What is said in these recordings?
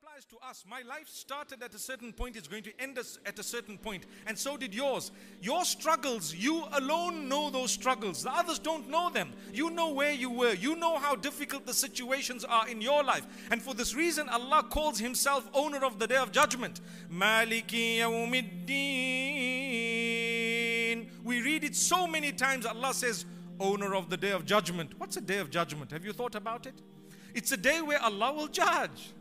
applies to us. My life started at a certain point, it's going to end us at a certain point, and so did yours. Your struggles, you alone know those struggles. The others don't know them. You know where you were, you know how difficult the situations are in your life. And for this reason, Allah calls Himself owner of the day of judgment. We read it so many times. Allah says, owner of the day of judgment. What's a day of judgment? Have you thought about it? It's a day where Allah will judge.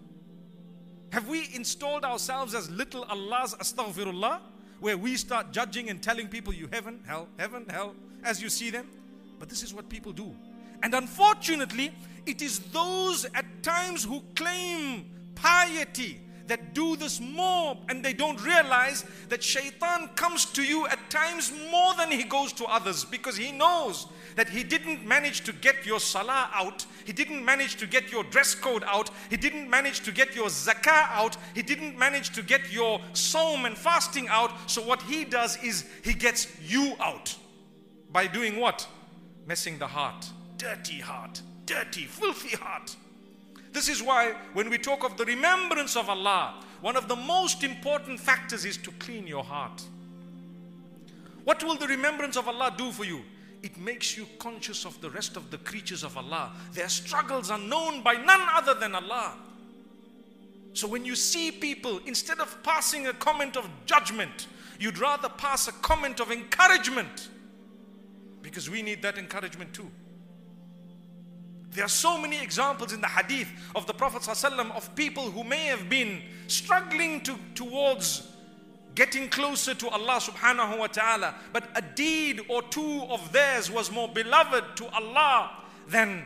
Have we installed ourselves as little Allah's astaghfirullah? Where we start judging and telling people you heaven, hell, heaven, hell, as you see them? But this is what people do. And unfortunately, it is those at times who claim piety that do this more and they don't realize that shaitan comes to you at times more than he goes to others because he knows that he didn't manage to get your salah out, he didn't manage to get your dress code out, he didn't manage to get your zakah out, he didn't manage to get your sawm and fasting out. So what he does is he gets you out by doing what? Messing the heart, dirty heart, dirty, filthy heart. This is why when we talk of the remembrance of Allah, one of the most important factors is to clean your heart. What will the remembrance of Allah do for you? It makes you conscious of the rest of the creatures of Allah. Their struggles are known by none other than Allah. So when you see people, instead of passing a comment of judgment, you'd rather pass a comment of encouragement. Because we need that encouragement too. There are so many examples in the hadith of the Prophet of people who may have been struggling to, towards getting closer to Allah subhanahu wa ta'ala, but a deed or two of theirs was more beloved to Allah than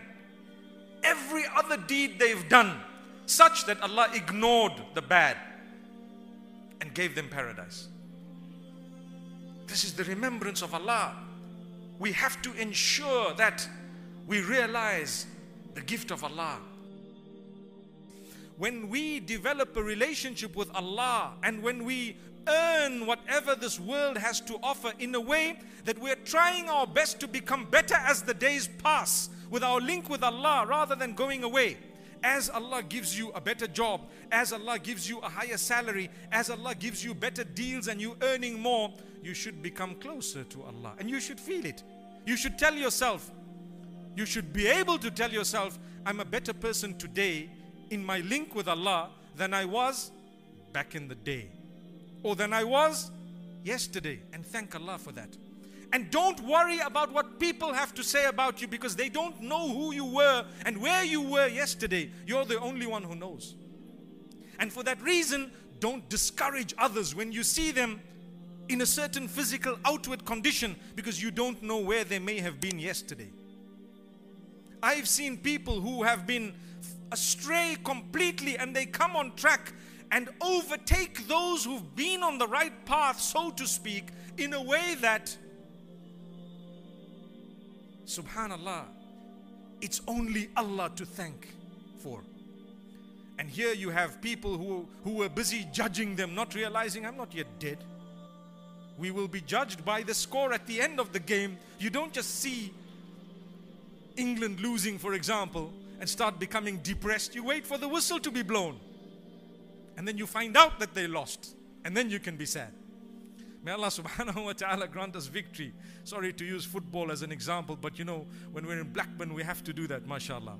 every other deed they've done, such that Allah ignored the bad and gave them paradise. This is the remembrance of Allah. We have to ensure that we realize the gift of Allah. When we develop a relationship with Allah and when we earn whatever this world has to offer in a way that we're trying our best to become better as the days pass with our link with Allah rather than going away. As Allah gives you a better job, as Allah gives you a higher salary, as Allah gives you better deals and you earning more, you should become closer to Allah and you should feel it. You should tell yourself, you should be able to tell yourself, I'm a better person today in my link with Allah than I was back in the day or than I was yesterday. And thank Allah for that. And don't worry about what people have to say about you because they don't know who you were and where you were yesterday. You're the only one who knows. And for that reason, don't discourage others when you see them in a certain physical outward condition because you don't know where they may have been yesterday. I've seen people who have been astray completely and they come on track and overtake those who've been on the right path, so to speak, in a way that, subhanallah, it's only Allah to thank for. And here you have people who, who were busy judging them, not realizing I'm not yet dead. We will be judged by the score at the end of the game. You don't just see England losing, for example, and start becoming depressed. You wait for the whistle to be blown. And then you find out that they lost. And then you can be sad. May Allah subhanahu wa ta'ala grant us victory. Sorry to use football as an example, but you know, when we're in Blackburn, we have to do that, mashallah.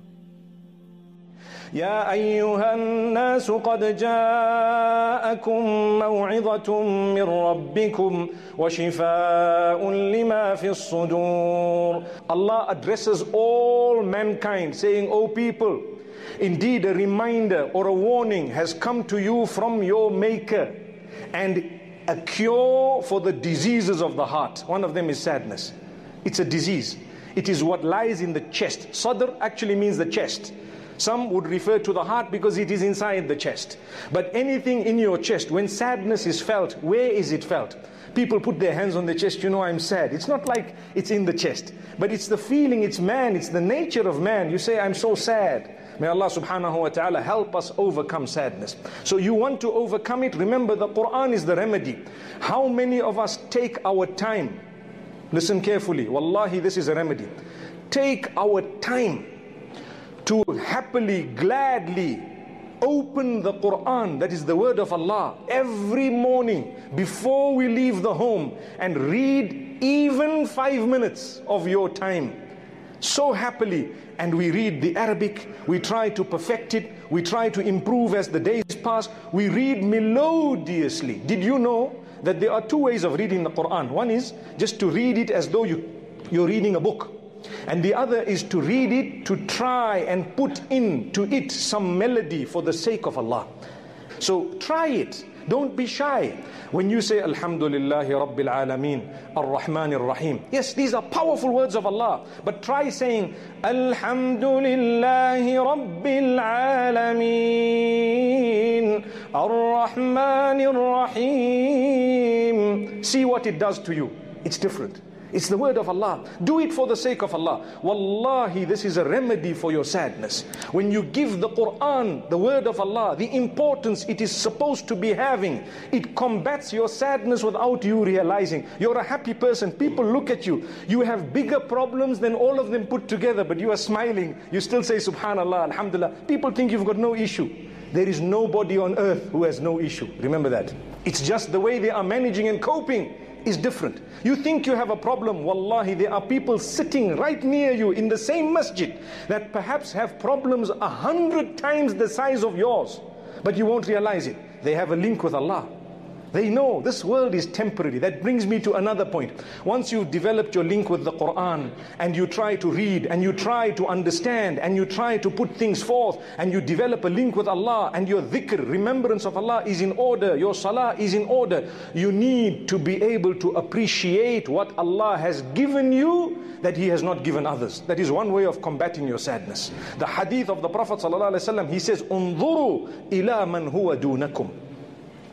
يا أيها الناس قد جاءكم موعظة من ربكم وشفاء لما في الصدور Allah addresses all mankind saying, O people, indeed a reminder or a warning has come to you from your maker and a cure for the diseases of the heart. One of them is sadness. It's a disease. It is what lies in the chest. Sadr actually means the chest. Some would refer to the heart because it is inside the chest. But anything in your chest, when sadness is felt, where is it felt? People put their hands on the chest, you know, I'm sad. It's not like it's in the chest, but it's the feeling, it's man, it's the nature of man. You say, I'm so sad. May Allah subhanahu wa ta'ala help us overcome sadness. So you want to overcome it? Remember, the Quran is the remedy. How many of us take our time? Listen carefully. Wallahi, this is a remedy. Take our time to happily, gladly open the Quran, that is the word of Allah, every morning before we leave the home and read even five minutes of your time so happily and we read the Arabic, we try to perfect it, we try to improve as the days pass, we read melodiously. Did you know that there are two ways of reading the Quran? One is just to read it as though you, you're reading a book. And the other is to read it to try and put into it some melody for the sake of Allah. So try it. Don't be shy. When you say Alhamdulillahi Rabbil Alameen, Ar-Rahman Ar-Rahim. Yes, these are powerful words of Allah. But try saying Alhamdulillahi Rabbil Alameen, Ar-Rahman Ar-Rahim. See what it does to you. It's different. It's the word of Allah. Do it for the sake of Allah. Wallahi, this is a remedy for your sadness. When you give the Quran, the word of Allah, the importance it is supposed to be having, it combats your sadness without you realizing. You're a happy person. People look at you. You have bigger problems than all of them put together, but you are smiling. You still say Subhanallah, Alhamdulillah. People think you've got no issue. There is nobody on earth who has no issue. Remember that. It's just the way they are managing and coping is different. You think you have a problem, wallahi, there are people sitting right near you in the same masjid that perhaps have problems a hundred times the size of yours, but you won't realize it. They have a link with Allah. They know this world is temporary. That brings me to another point. Once you've developed your link with the Quran and you try to read and you try to understand and you try to put things forth and you develop a link with Allah and your dhikr, remembrance of Allah is in order, your salah is in order, you need to be able to appreciate what Allah has given you that He has not given others. That is one way of combating your sadness. The hadith of the Prophet ﷺ, he says, "Unzuru ila man huwa dunakum."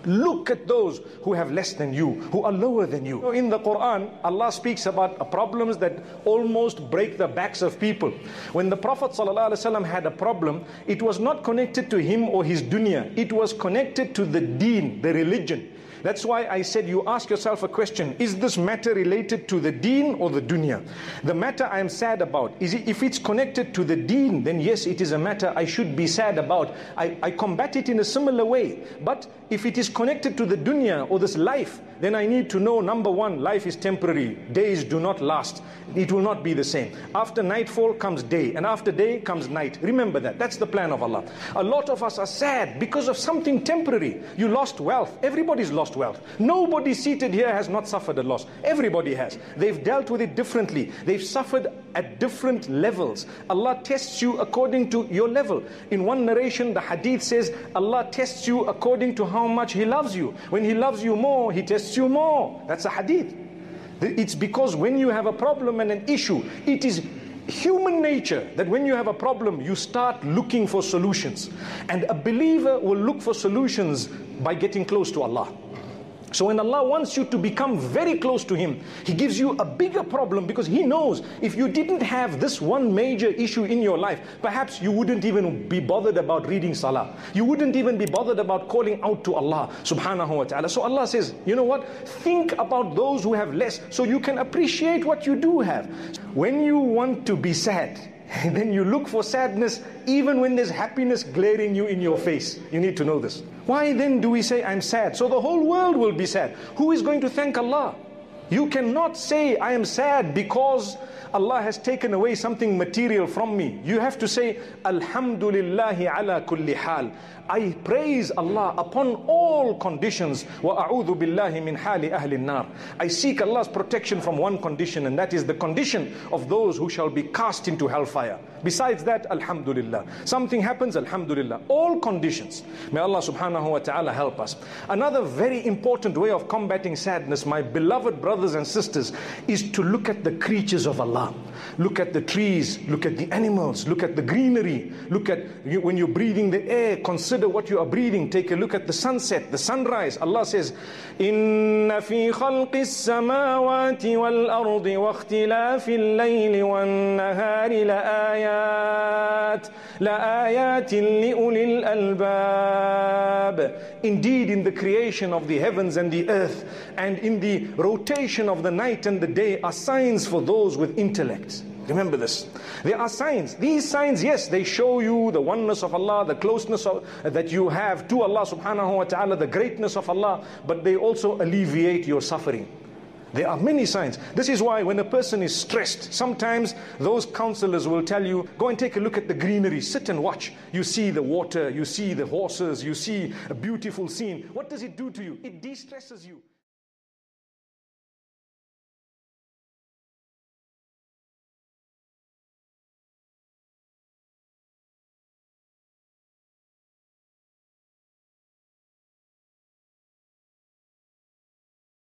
Look at those who have less than you, who are lower than you. In the Quran, Allah speaks about problems that almost break the backs of people. When the Prophet ﷺ had a problem, it was not connected to him or his dunya, it was connected to the deen, the religion. That's why I said you ask yourself a question Is this matter related to the deen or the dunya? The matter I am sad about, is it, if it's connected to the deen, then yes, it is a matter I should be sad about. I, I combat it in a similar way. But if it is connected to the dunya or this life, then I need to know number one, life is temporary. Days do not last. It will not be the same. After nightfall comes day, and after day comes night. Remember that. That's the plan of Allah. A lot of us are sad because of something temporary. You lost wealth. Everybody's lost wealth. Nobody seated here has not suffered a loss. Everybody has. They've dealt with it differently. They've suffered at different levels. Allah tests you according to your level. In one narration, the hadith says, Allah tests you according to how much He loves you. When He loves you more, He tests you more. That's a hadith. It's because when you have a problem and an issue, it is human nature that when you have a problem, you start looking for solutions. And a believer will look for solutions by getting close to Allah. So when Allah wants you to become very close to Him, He gives you a bigger problem because He knows if you didn't have this one major issue in your life, perhaps you wouldn't even be bothered about reading Salah. You wouldn't even be bothered about calling out to Allah subhanahu wa ta'ala. So Allah says, you know what? Think about those who have less so you can appreciate what you do have. When you want to be sad, then you look for sadness even when there's happiness glaring you in your face. You need to know this. Why then do we say, I'm sad? So the whole world will be sad. Who is going to thank Allah? You cannot say, I am sad because Allah has taken away something material from me. You have to say, Alhamdulillahi ala kulli hal. I praise Allah upon all conditions. Wa a'udhu billahi min hali ahli nar. I seek Allah's protection from one condition, and that is the condition of those who shall be cast into hellfire. Besides that, Alhamdulillah. Something happens, Alhamdulillah. All conditions. May Allah subhanahu wa ta'ala help us. Another very important way of combating sadness, my beloved brothers and sisters, is to look at the creatures of Allah. Look at the trees, look at the animals, look at the greenery, look at when you're breathing the air, consider what you are breathing. Take a look at the sunset, the sunrise. Allah says, إِنَّ فِي خَلْقِ السَّمَاوَاتِ وَالْأَرْضِ وَاخْتِلَافِ اللَّيْلِ وَالنَّهَارِ لَآيَاتٍ لَآيَاتٍ لِأُولِي الْأَلْبَابِ Indeed, in the creation of the heavens and the earth, and in the rotation of the night and the day are signs for those with intellect. Remember this. There are signs. These signs, yes, they show you the oneness of Allah, the closeness of, that you have to Allah subhanahu wa ta'ala, the greatness of Allah, but they also alleviate your suffering. There are many signs. This is why when a person is stressed, sometimes those counselors will tell you, go and take a look at the greenery, sit and watch. You see the water, you see the horses, you see a beautiful scene. What does it do to you? It de stresses you.